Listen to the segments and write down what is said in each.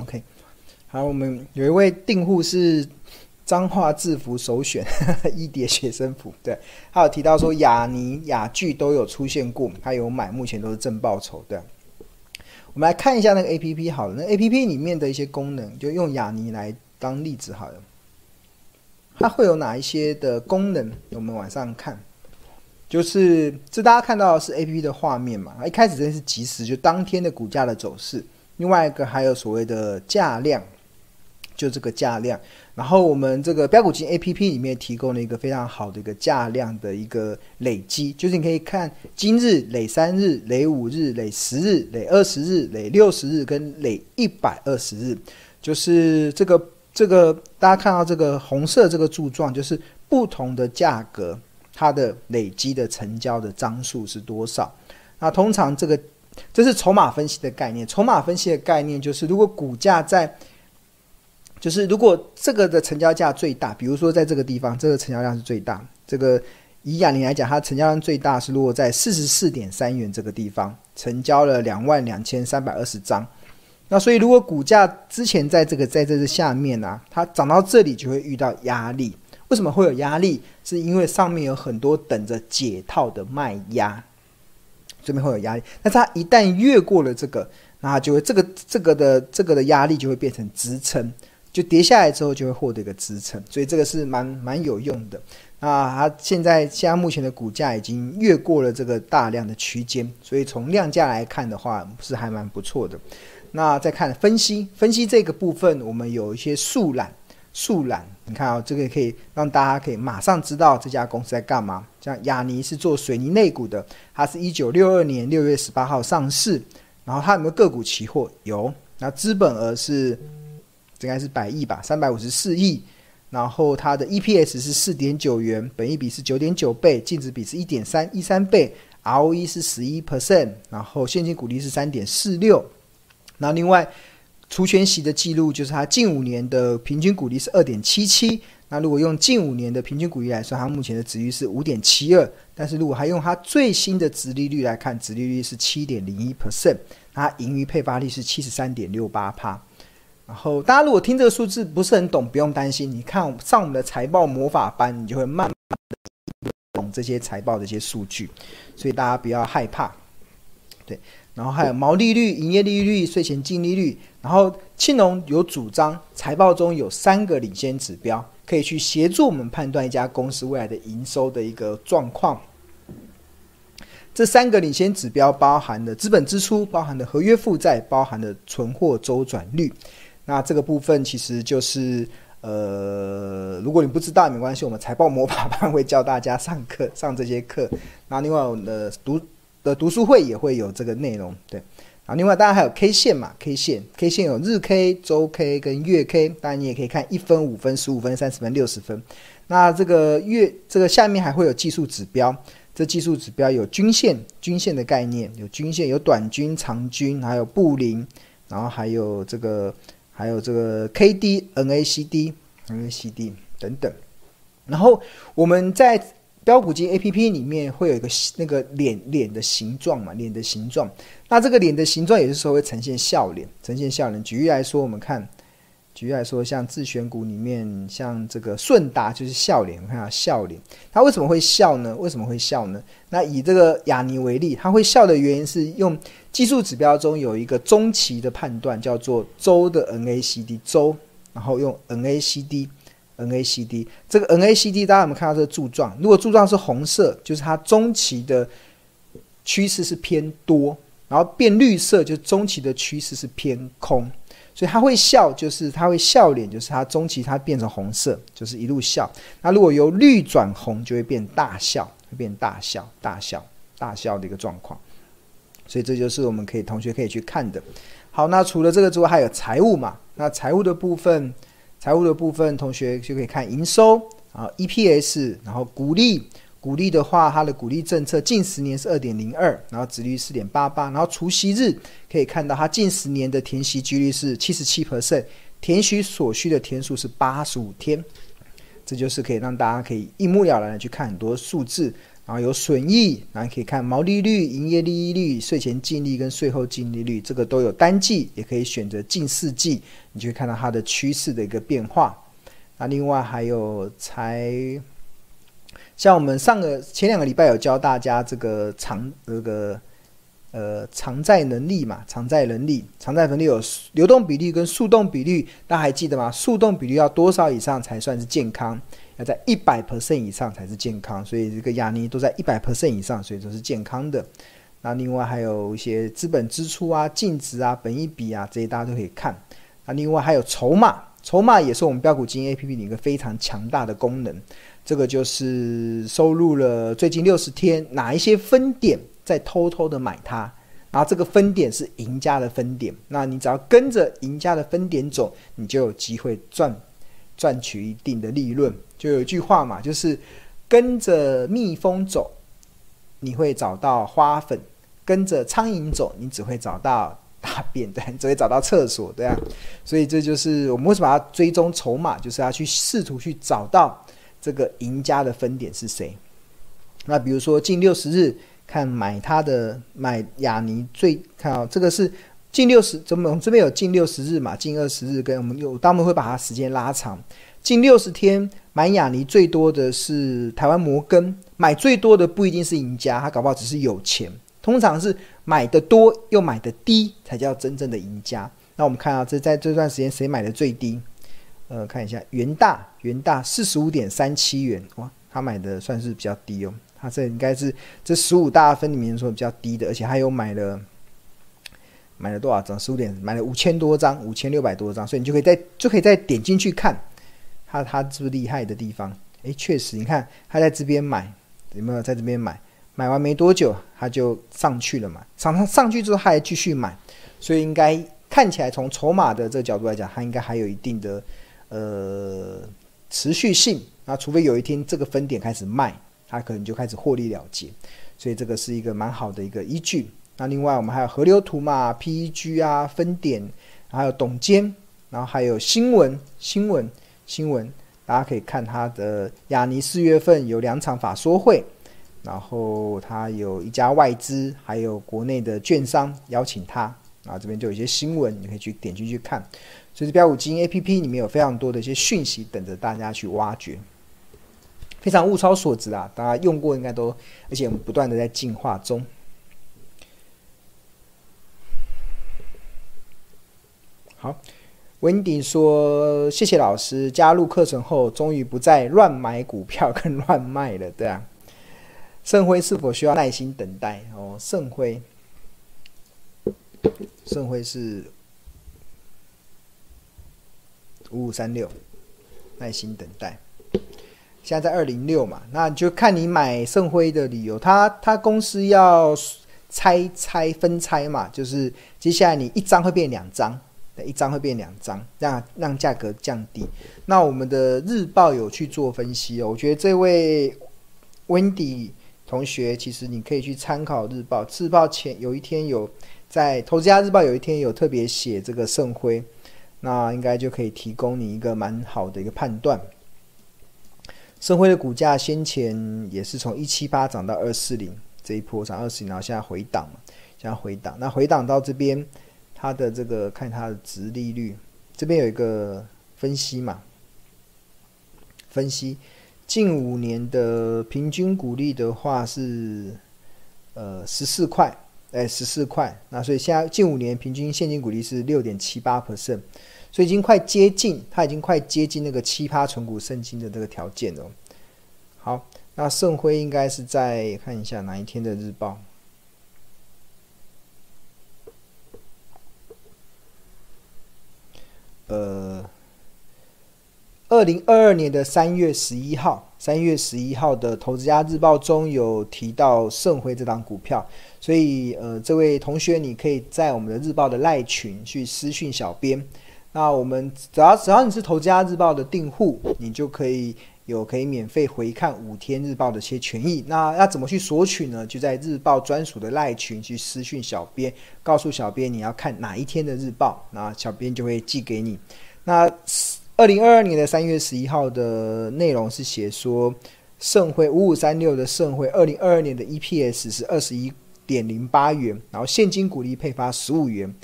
OK，好，我们有一位订户是彰化制服首选 一叠学生服，对，他有提到说雅尼雅聚都有出现过，他有买，目前都是正报酬的。我们来看一下那个 APP 好了，那 APP 里面的一些功能，就用雅尼来当例子好了。它会有哪一些的功能？我们往上看，就是这大家看到的是 APP 的画面嘛？一开始这是即时，就当天的股价的走势。另外一个还有所谓的价量，就这个价量。然后我们这个标股金 APP 里面提供了一个非常好的一个价量的一个累积，就是你可以看今日、累三日、累五日、累十日、累二十日、累六十日跟累一百二十日，就是这个这个大家看到这个红色这个柱状，就是不同的价格它的累积的成交的张数是多少。那通常这个这是筹码分析的概念，筹码分析的概念就是如果股价在就是如果这个的成交价最大，比如说在这个地方，这个成交量是最大。这个以亚泥来讲，它成交量最大是落在四十四点三元这个地方，成交了两万两千三百二十张。那所以如果股价之前在这个在这个下面呢、它涨到这里就会遇到压力。为什么会有压力？是因为上面有很多等着解套的卖压，这边会有压力。但是它一旦越过了这个，那就会这个这个的这个的压力就会变成支撑。就跌下来之后，就会获得一个支撑，所以这个是蛮蛮有用的。那它现在现在目前的股价已经越过了这个大量的区间，所以从量价来看的话，是还蛮不错的。那再看分析，分析这个部分，我们有一些速览，速览，你看啊、这个可以让大家可以马上知道这家公司在干嘛。像亚尼是做水泥内股的，它是一九六二年六月十八号上市，然后它有没有个股期货？有，那资本额是。应该是百亿吧，三百五十四亿，然后它的 EPS 是四点九元，本益比是九点九倍，净值比是一点三一三倍，ROE 是十一 percent，然后现金股利是三点四六，那另外除权息的记录就是它近五年的平均股利是二点七七，那如果用近五年的平均股利来算，它目前的殖利率是五点七二，但是如果还用它最新的值利率来看，值利率是七点零一 percent，它盈余配发率是七十三点六八帕。然后，大家如果听这个数字不是很懂，不用担心。你看上我们的财报魔法班，你就会慢慢的懂这些财报的一些数据，所以大家不要害怕。对，然后还有毛利率、营业利率、税前净利率。然后庆隆有主张，财报中有三个领先指标，可以去协助我们判断一家公司未来的营收的一个状况。这三个领先指标包含了资本支出，包含了合约负债，包含了存货周转率。那这个部分其实就是，呃，如果你不知道也没关系，我们财报魔法班会教大家上课上这些课。那另外我们的读的读书会也会有这个内容，对。啊，另外当然还有 K 线嘛，K 线，K 线有日 K、周 K 跟月 K，当然你也可以看一分、五分、十五分、三十分、六十分。那这个月这个下面还会有技术指标，这技术指标有均线，均线的概念有均线，有短均、长均，还有布林，然后还有这个。还有这个 K D N A C D N A C D 等等，然后我们在标股金 A P P 里面会有一个那个脸脸的形状嘛，脸的形状。那这个脸的形状有的时候会呈现笑脸，呈现笑脸。举例来说，我们看。举例来说，像自选股里面，像这个顺达就是笑脸，看下笑脸，它为什么会笑呢？为什么会笑呢？那以这个亚尼为例，它会笑的原因是用技术指标中有一个中期的判断，叫做周的 NACD 周，然后用 NACD NACD 这个 NACD，大家有没有看到这个柱状？如果柱状是红色，就是它中期的趋势是偏多，然后变绿色，就是中期的趋势是偏空。所以它会笑，就是它会笑脸，就是它中期它变成红色，就是一路笑。那如果由绿转红，就会变大笑，会变大笑、大笑、大笑的一个状况。所以这就是我们可以同学可以去看的。好，那除了这个之外，还有财务嘛？那财务的部分，财务的部分，同学就可以看营收啊，EPS，然后股利。股利的话，它的股利政策近十年是二点零二，然后殖率四点八八，然后除息日可以看到它近十年的填息几率是七十七 percent，填息所需的天数是八十五天，这就是可以让大家可以一目了然的去看很多数字，然后有损益，然后可以看毛利率、营业利率、税前净利跟税后净利率，这个都有单季，也可以选择近四季，你就会看到它的趋势的一个变化。那另外还有财，像我们上个前两个礼拜有教大家这个偿这个呃偿债能力嘛，偿债能力，偿债能力有流动比率跟速动比率，大家还记得吗？速动比率要多少以上才算是健康？要在一百 percent 以上才是健康，所以这个亚尼都在一百 percent 以上，所以都是健康的。那另外还有一些资本支出啊、净值啊、本益比啊这些大家都可以看。那另外还有筹码，筹码也是我们标股基金 A P P 里一个非常强大的功能。这个就是收录了最近六十天哪一些分点在偷偷的买它，然后这个分点是赢家的分点，那你只要跟着赢家的分点走，你就有机会赚赚取一定的利润。就有一句话嘛，就是跟着蜜蜂走，你会找到花粉；跟着苍蝇走，你只会找到大便，对，只会找到厕所，对啊。所以这就是我们为什么要追踪筹码，就是要去试图去找到这个赢家的分点是谁。那比如说近六十日看买它的买雅尼最看到这个是近六十，怎么我们这边有近六十日嘛？近二十日跟我们有，当我们会把它时间拉长，近六十天。买亚尼最多的是台湾摩根，买最多的不一定是赢家，他搞不好只是有钱。通常是买的多又买的低才叫真正的赢家。那我们看啊，这在这段时间谁买的最低？呃，看一下元大，元大四十五点三七元，哇，他买的算是比较低哦。他这应该是这十五大分里面说比较低的，而且他有买了买了多少张？十五点买了五千多张，五千六百多张，所以你就可以再就可以再点进去看。他他是不是厉害的地方？诶，确实，你看他在这边买，有没有在这边买？买完没多久他就上去了嘛。上上上去之后，他还继续买，所以应该看起来从筹码的这个角度来讲，它应该还有一定的呃持续性。那除非有一天这个分点开始卖，它可能就开始获利了结。所以这个是一个蛮好的一个依据。那另外我们还有河流图嘛，PEG 啊，分点，还有董监，然后还有新闻新闻。新闻，大家可以看它的亚尼四月份有两场法说会，然后它有一家外资，还有国内的券商邀请他，然后这边就有一些新闻，你可以去点进去看。所以这飙股基金 APP 里面有非常多的一些讯息等着大家去挖掘，非常物超所值啊！大家用过应该都，而且我们不断的在进化中。好。温迪说：“谢谢老师，加入课程后，终于不再乱买股票跟乱卖了，对啊。圣辉是否需要耐心等待？哦，圣辉，圣辉是五五三六，耐心等待。现在在二零六嘛，那就看你买圣辉的理由。他他公司要拆拆分拆嘛，就是接下来你一张会变两张。”一张会变两张，让让价格降低。那我们的日报有去做分析哦，我觉得这位 Wendy 同学，其实你可以去参考日报。日报前有一天有在投资家日报有一天有特别写这个圣辉，那应该就可以提供你一个蛮好的一个判断。圣辉的股价先前也是从一七八涨到二四零，这一波涨二四零，然后现在回档嘛，现在回档，那回档到这边。它的这个看它的殖利率，这边有一个分析嘛，分析近五年的平均股利的话是呃十四块，哎十四块，那所以现在近五年平均现金股利是六点七八 percent，所以已经快接近，它已经快接近那个七趴存股圣经的这个条件了。好，那圣辉应该是在看一下哪一天的日报。呃，二零二二年的三月十一号，三月十一号的《投资家日报》中有提到盛辉这档股票，所以呃，这位同学你可以在我们的日报的赖群去私讯小编。那我们只要只要你是《投资家日报》的订户，你就可以。有可以免费回看五天日报的一些权益，那要怎么去索取呢？就在日报专属的赖群去私讯小编，告诉小编你要看哪一天的日报，那小编就会寄给你。那二零二二年的三月十一号的内容是写说，盛辉五五三六的盛辉，二零二二年的 EPS 是二十一点零八元，然后现金股利配发十五元。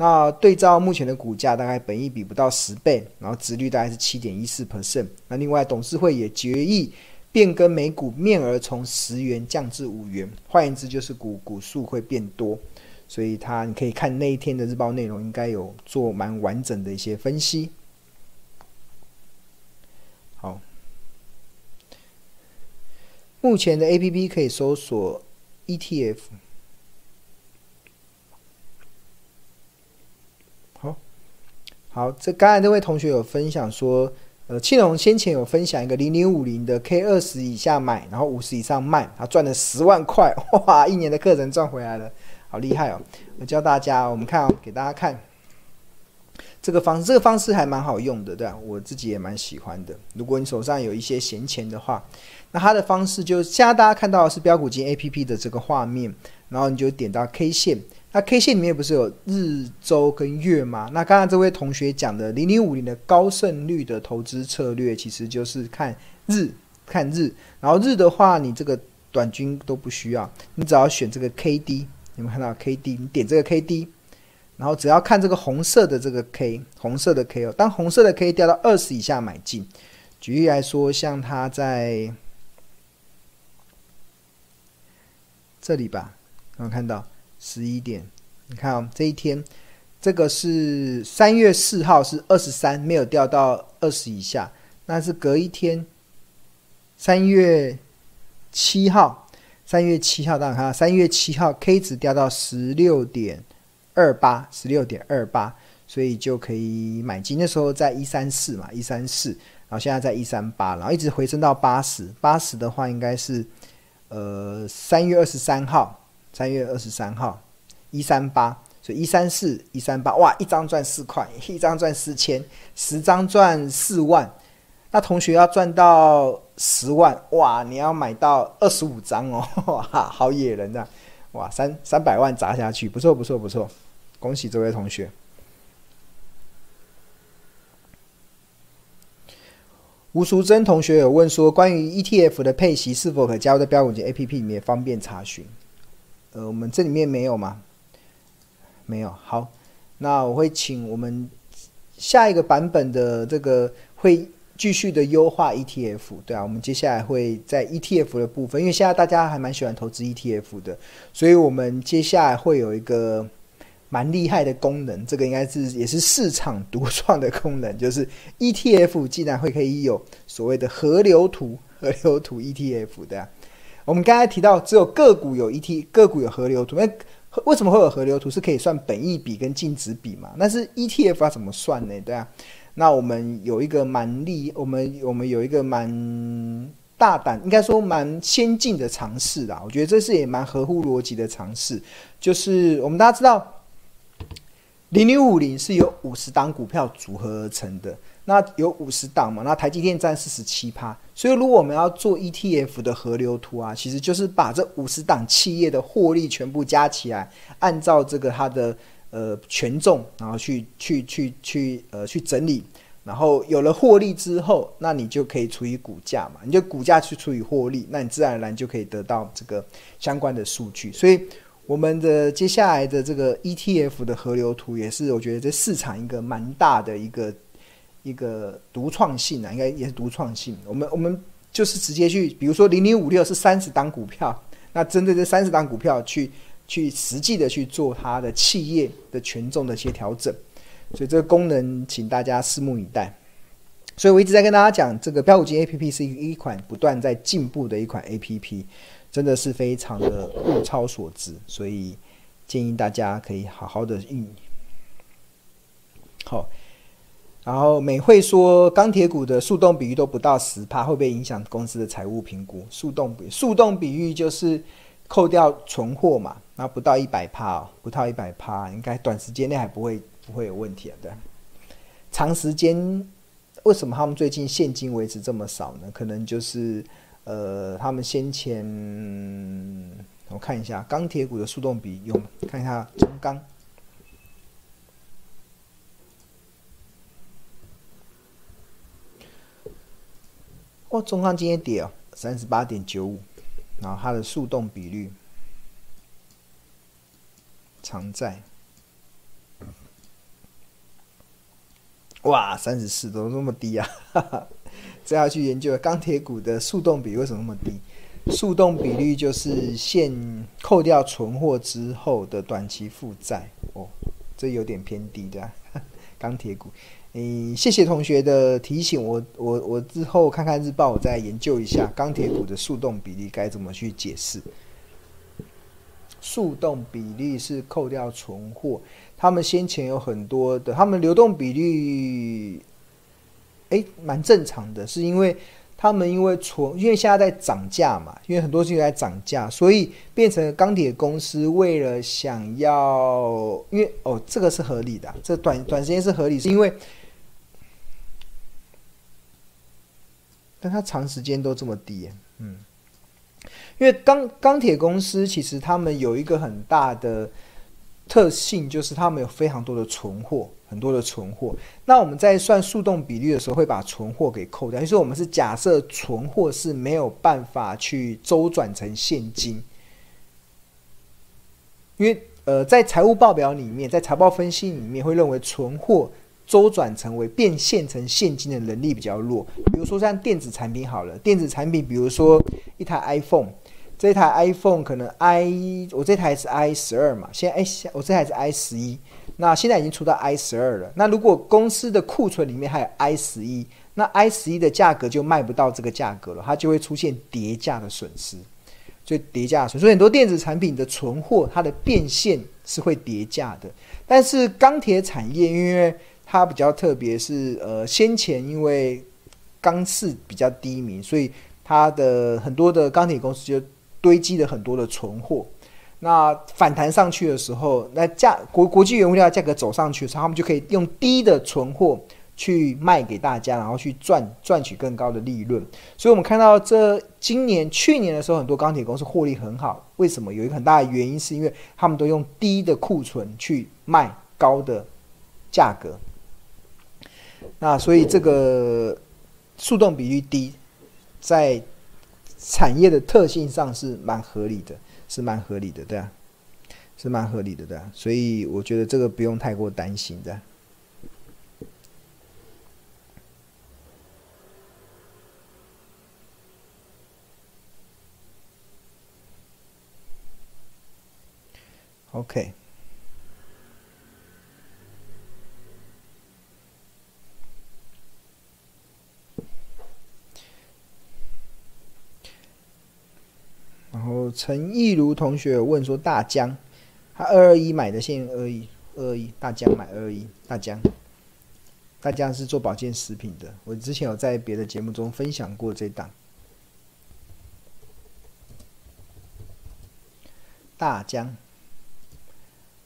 那对照目前的股价，大概本益比不到十倍，然后值率大概是七点一四 percent。那另外董事会也决议变更每股面额从十元降至五元，换言之就是股股数会变多。所以他你可以看那一天的日报内容，应该有做蛮完整的一些分析。好，目前的 APP 可以搜索 ETF。好，这刚才那位同学有分享说，呃，庆隆先前有分享一个零零五零的 K 二十以下买，然后五十以上卖，他赚了十万块，哇，一年的课程赚回来了。好厉害哦！我教大家，我们看哦，给大家看这个方式，这个方式还蛮好用的，对吧？我自己也蛮喜欢的。如果你手上有一些闲钱的话，那它的方式就是，现在大家看到的是标股金 APP 的这个画面，然后你就点到 K 线，那 K 线里面不是有日、周跟月吗？那刚刚这位同学讲的零零五零的高胜率的投资策略，其实就是看日，看日，然后日的话，你这个短均都不需要，你只要选这个 KD。你们看到 K D，你点这个 K D，然后只要看这个红色的这个 K，红色的 K 哦，当红色的 K 掉到二十以下买进。举例来说，像它在这里吧，有没有看到十一点？你看哦，这一天这个是三月四号是二十三，没有掉到二十以下，那是隔一天三月七号。三月七号，大家看，三月七号 K 值掉到十六点二八，十六点二八，所以就可以买进。那时候在一三四嘛，一三四，然后现在在一三八，然后一直回升到八十。八十的话，应该是呃三月二十三号，三月二十三号一三八，所以一三四一三八，哇，一张赚四块，一张赚四千，十张赚四万。那同学要赚到十万哇！你要买到二十五张哦，哇，好野人呐、啊！哇，三三百万砸下去，不错不错不错，恭喜这位同学。吴淑珍同学有问说，关于 ETF 的配息是否可加入在标股金 APP 里面方便查询？呃，我们这里面没有吗？没有。好，那我会请我们下一个版本的这个会。继续的优化 ETF，对啊，我们接下来会在 ETF 的部分，因为现在大家还蛮喜欢投资 ETF 的，所以我们接下来会有一个蛮厉害的功能，这个应该是也是市场独创的功能，就是 ETF 竟然会可以有所谓的河流图，河流图 ETF 对啊。我们刚才提到只有个股有 ET，个股有河流图，那为什么会有河流图？是可以算本益比跟净值比嘛？那是 ETF 要怎么算呢？对啊。那我们有一个蛮厉，我们我们有一个蛮大胆，应该说蛮先进的尝试啦。我觉得这是也蛮合乎逻辑的尝试。就是我们大家知道，零零五零是由五十档股票组合而成的。那有五十档嘛？那台积电占四十七趴。所以如果我们要做 ETF 的河流图啊，其实就是把这五十档企业的获利全部加起来，按照这个它的。呃，权重，然后去去去去呃去整理，然后有了获利之后，那你就可以除以股价嘛，你就股价去除以获利，那你自然而然就可以得到这个相关的数据。所以我们的接下来的这个 ETF 的河流图，也是我觉得这市场一个蛮大的一个一个独创性啊，应该也是独创性。我们我们就是直接去，比如说零零五六是三十档股票，那针对这三十档股票去。去实际的去做它的企业的权重的一些调整，所以这个功能，请大家拭目以待。所以我一直在跟大家讲，这个标股金 A P P 是一款不断在进步的一款 A P P，真的是非常的物超所值，所以建议大家可以好好的运。好，然后美汇说钢铁股的速动比率都不到十趴，会不会影响公司的财务评估？速动比速动比率就是扣掉存货嘛。那不到一百趴哦，不到一百趴，应该短时间内还不会不会有问题啊。对，长时间为什么他们最近现金维持这么少呢？可能就是呃，他们先前我看一下钢铁股的速动比用，看一下中钢。哦，中钢今天跌哦，三十八点九五，然后它的速动比率，长债，哇，三十四都那么低啊！哈哈，这要去研究钢铁股的速动比为什么那么低？速动比率就是现扣掉存货之后的短期负债哦，这有点偏低的 钢铁股。嗯，谢谢同学的提醒，我我我之后看看日报，我再研究一下钢铁股的速动比例该怎么去解释。速动比例是扣掉存货，他们先前有很多的，他们流动比率，哎，蛮正常的，是因为。他们因为存，因为现在在涨价嘛，因为很多事情在涨价，所以变成钢铁公司为了想要，因为哦，这个是合理的，这短短时间是合理，是因为，但它长时间都这么低，嗯，因为钢钢铁公司其实他们有一个很大的特性，就是他们有非常多的存货。很多的存货，那我们在算速动比率的时候，会把存货给扣掉。就是我们是假设存货是没有办法去周转成现金，因为呃，在财务报表里面，在财报分析里面会认为存货周转成为变现成现金的能力比较弱。比如说像电子产品好了，电子产品，比如说一台 iPhone，这台 iPhone 可能 i 我这台是 i 十二嘛，现在哎，我这台是 i 十一。那现在已经出到 i 十二了。那如果公司的库存里面还有 i 十一，那 i 十一的价格就卖不到这个价格了，它就会出现跌价的损失。所以跌价损，所以很多电子产品的存货，它的变现是会跌价的。但是钢铁产业，因为它比较特别，是呃先前因为钢市比较低迷，所以它的很多的钢铁公司就堆积了很多的存货。那反弹上去的时候，那价国国际原物料价格走上去的时候，他们就可以用低的存货去卖给大家，然后去赚赚取更高的利润。所以，我们看到这今年、去年的时候，很多钢铁公司获利很好。为什么？有一个很大的原因，是因为他们都用低的库存去卖高的价格。那所以，这个速动比率低，在产业的特性上是蛮合理的。是蛮合理的，对啊，是蛮合理的，对啊，所以我觉得这个不用太过担心的。OK。然后陈义如同学问说，大江他二二一买的，现二一二二一，大江买二二一，大江，大江是做保健食品的，我之前有在别的节目中分享过这档。大江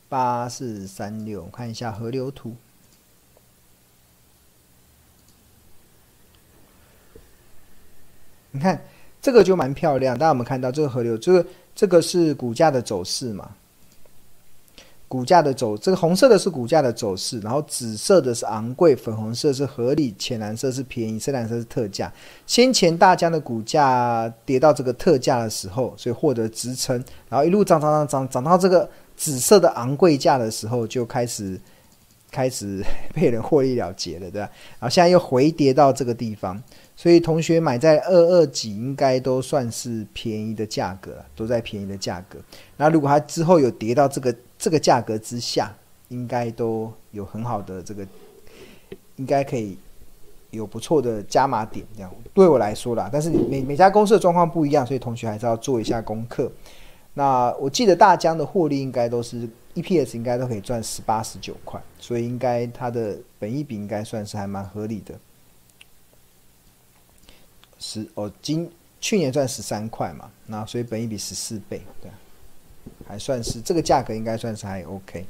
八四三六，看一下河流图，你看。这个就蛮漂亮，大家有没有看到这个河流？这个这个是股价的走势嘛？股价的走，这个红色的是股价的走势，然后紫色的是昂贵，粉红色是合理，浅蓝色是便宜，深蓝色是特价。先前大疆的股价跌到这个特价的时候，所以获得支撑，然后一路涨涨涨涨涨到这个紫色的昂贵价的时候，就开始开始 被人获利了结了，对吧？然后现在又回跌到这个地方。所以同学买在二二几，应该都算是便宜的价格，都在便宜的价格。那如果它之后有跌到这个这个价格之下，应该都有很好的这个，应该可以有不错的加码点。这样对我来说啦，但是每每家公司的状况不一样，所以同学还是要做一下功课。那我记得大疆的获利应该都是 EPS 应该都可以赚十八十九块，所以应该它的本益比应该算是还蛮合理的。十哦，今去年赚十三块嘛，那所以本一比十四倍，对，还算是这个价格应该算是还 OK。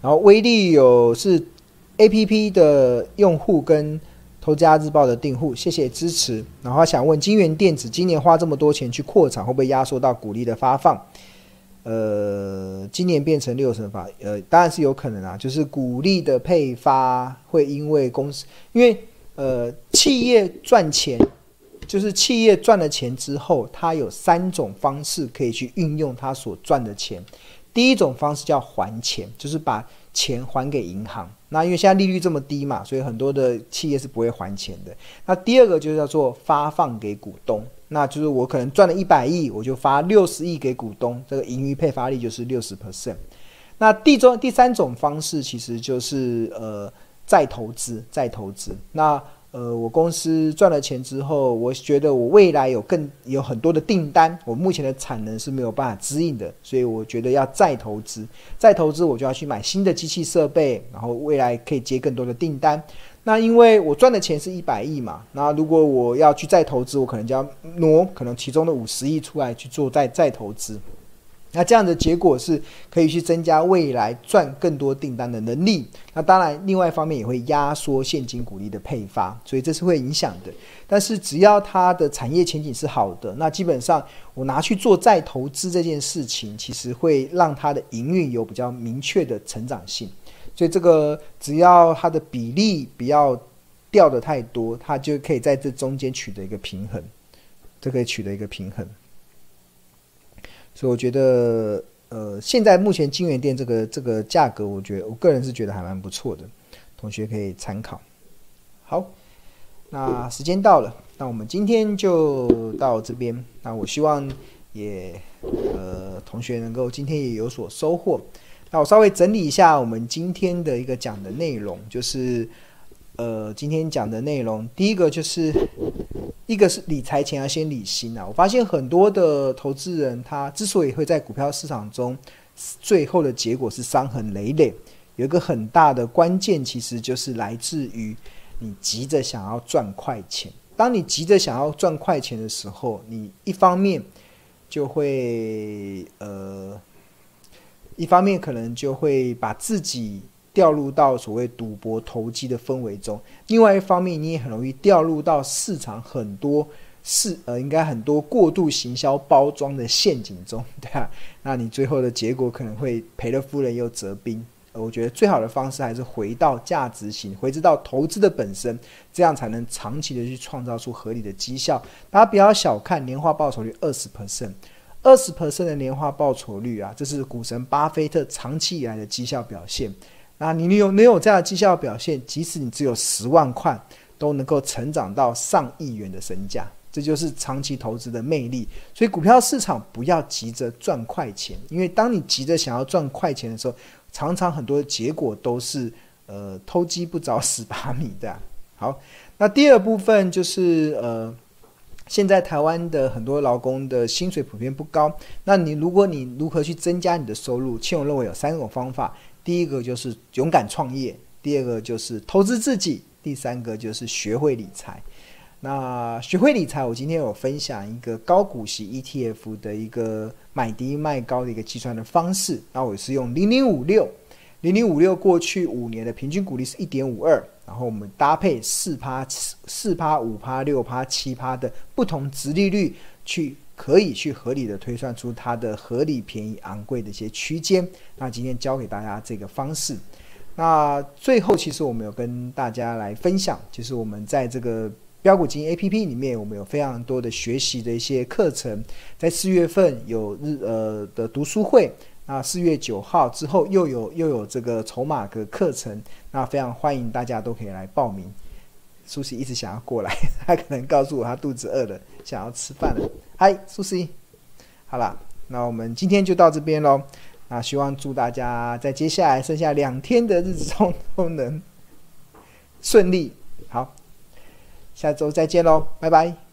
然后威力有是 APP 的用户跟投家日报的订户，谢谢支持。然后想问金源电子今年花这么多钱去扩产，会不会压缩到股利的发放？呃，今年变成六成法，呃，当然是有可能啊，就是股利的配发会因为公司，因为呃，企业赚钱，就是企业赚了钱之后，它有三种方式可以去运用它所赚的钱。第一种方式叫还钱，就是把钱还给银行。那因为现在利率这么低嘛，所以很多的企业是不会还钱的。那第二个就是叫做发放给股东。那就是我可能赚了一百亿，我就发六十亿给股东，这个盈余配发率就是六十 percent。那第中第三种方式其实就是呃再投资，再投资。那呃我公司赚了钱之后，我觉得我未来有更有很多的订单，我目前的产能是没有办法支应的，所以我觉得要再投资，再投资我就要去买新的机器设备，然后未来可以接更多的订单。那因为我赚的钱是一百亿嘛，那如果我要去再投资，我可能就要挪可能其中的五十亿出来去做再再投资。那这样的结果是可以去增加未来赚更多订单的能力。那当然，另外一方面也会压缩现金股利的配发，所以这是会影响的。但是只要它的产业前景是好的，那基本上我拿去做再投资这件事情，其实会让它的营运有比较明确的成长性。所以这个只要它的比例不要掉得太多，它就可以在这中间取得一个平衡，这可以取得一个平衡。所以我觉得，呃，现在目前金源店这个这个价格，我觉得我个人是觉得还蛮不错的，同学可以参考。好，那时间到了，那我们今天就到这边。那我希望也呃同学能够今天也有所收获。那我稍微整理一下我们今天的一个讲的内容，就是，呃，今天讲的内容，第一个就是，一个是理财前要先理心啊。我发现很多的投资人，他之所以会在股票市场中，最后的结果是伤痕累累，有一个很大的关键，其实就是来自于你急着想要赚快钱。当你急着想要赚快钱的时候，你一方面就会，呃。一方面可能就会把自己掉入到所谓赌博投机的氛围中，另外一方面你也很容易掉入到市场很多是呃应该很多过度行销包装的陷阱中，对啊，那你最后的结果可能会赔了夫人又折兵。我觉得最好的方式还是回到价值型，回至到投资的本身，这样才能长期的去创造出合理的绩效。大家不要小看年化报酬率二十 percent。二十 percent 的年化报酬率啊，这是股神巴菲特长期以来的绩效表现。那你有没有这样的绩效表现？即使你只有十万块，都能够成长到上亿元的身价，这就是长期投资的魅力。所以股票市场不要急着赚快钱，因为当你急着想要赚快钱的时候，常常很多的结果都是呃偷鸡不着蚀把米的。好，那第二部分就是呃。现在台湾的很多劳工的薪水普遍不高，那你如果你如何去增加你的收入？其实我认为有三种方法：第一个就是勇敢创业，第二个就是投资自己，第三个就是学会理财。那学会理财，我今天有分享一个高股息 ETF 的一个买低卖高的一个计算的方式。那我是用零零五六，零零五六过去五年的平均股利是一点五二。然后我们搭配四趴、四趴、五趴、六趴、七趴的不同值利率，去可以去合理的推算出它的合理、便宜、昂贵的一些区间。那今天教给大家这个方式。那最后，其实我们有跟大家来分享，就是我们在这个标股基金 APP 里面，我们有非常多的学习的一些课程。在四月份有日呃的读书会。那四月九号之后又有又有这个筹码的课程，那非常欢迎大家都可以来报名。苏西一直想要过来，他可能告诉我他肚子饿了，想要吃饭了。嗨，苏西，好了，那我们今天就到这边喽。那希望祝大家在接下来剩下两天的日子中都能顺利。好，下周再见喽，拜拜。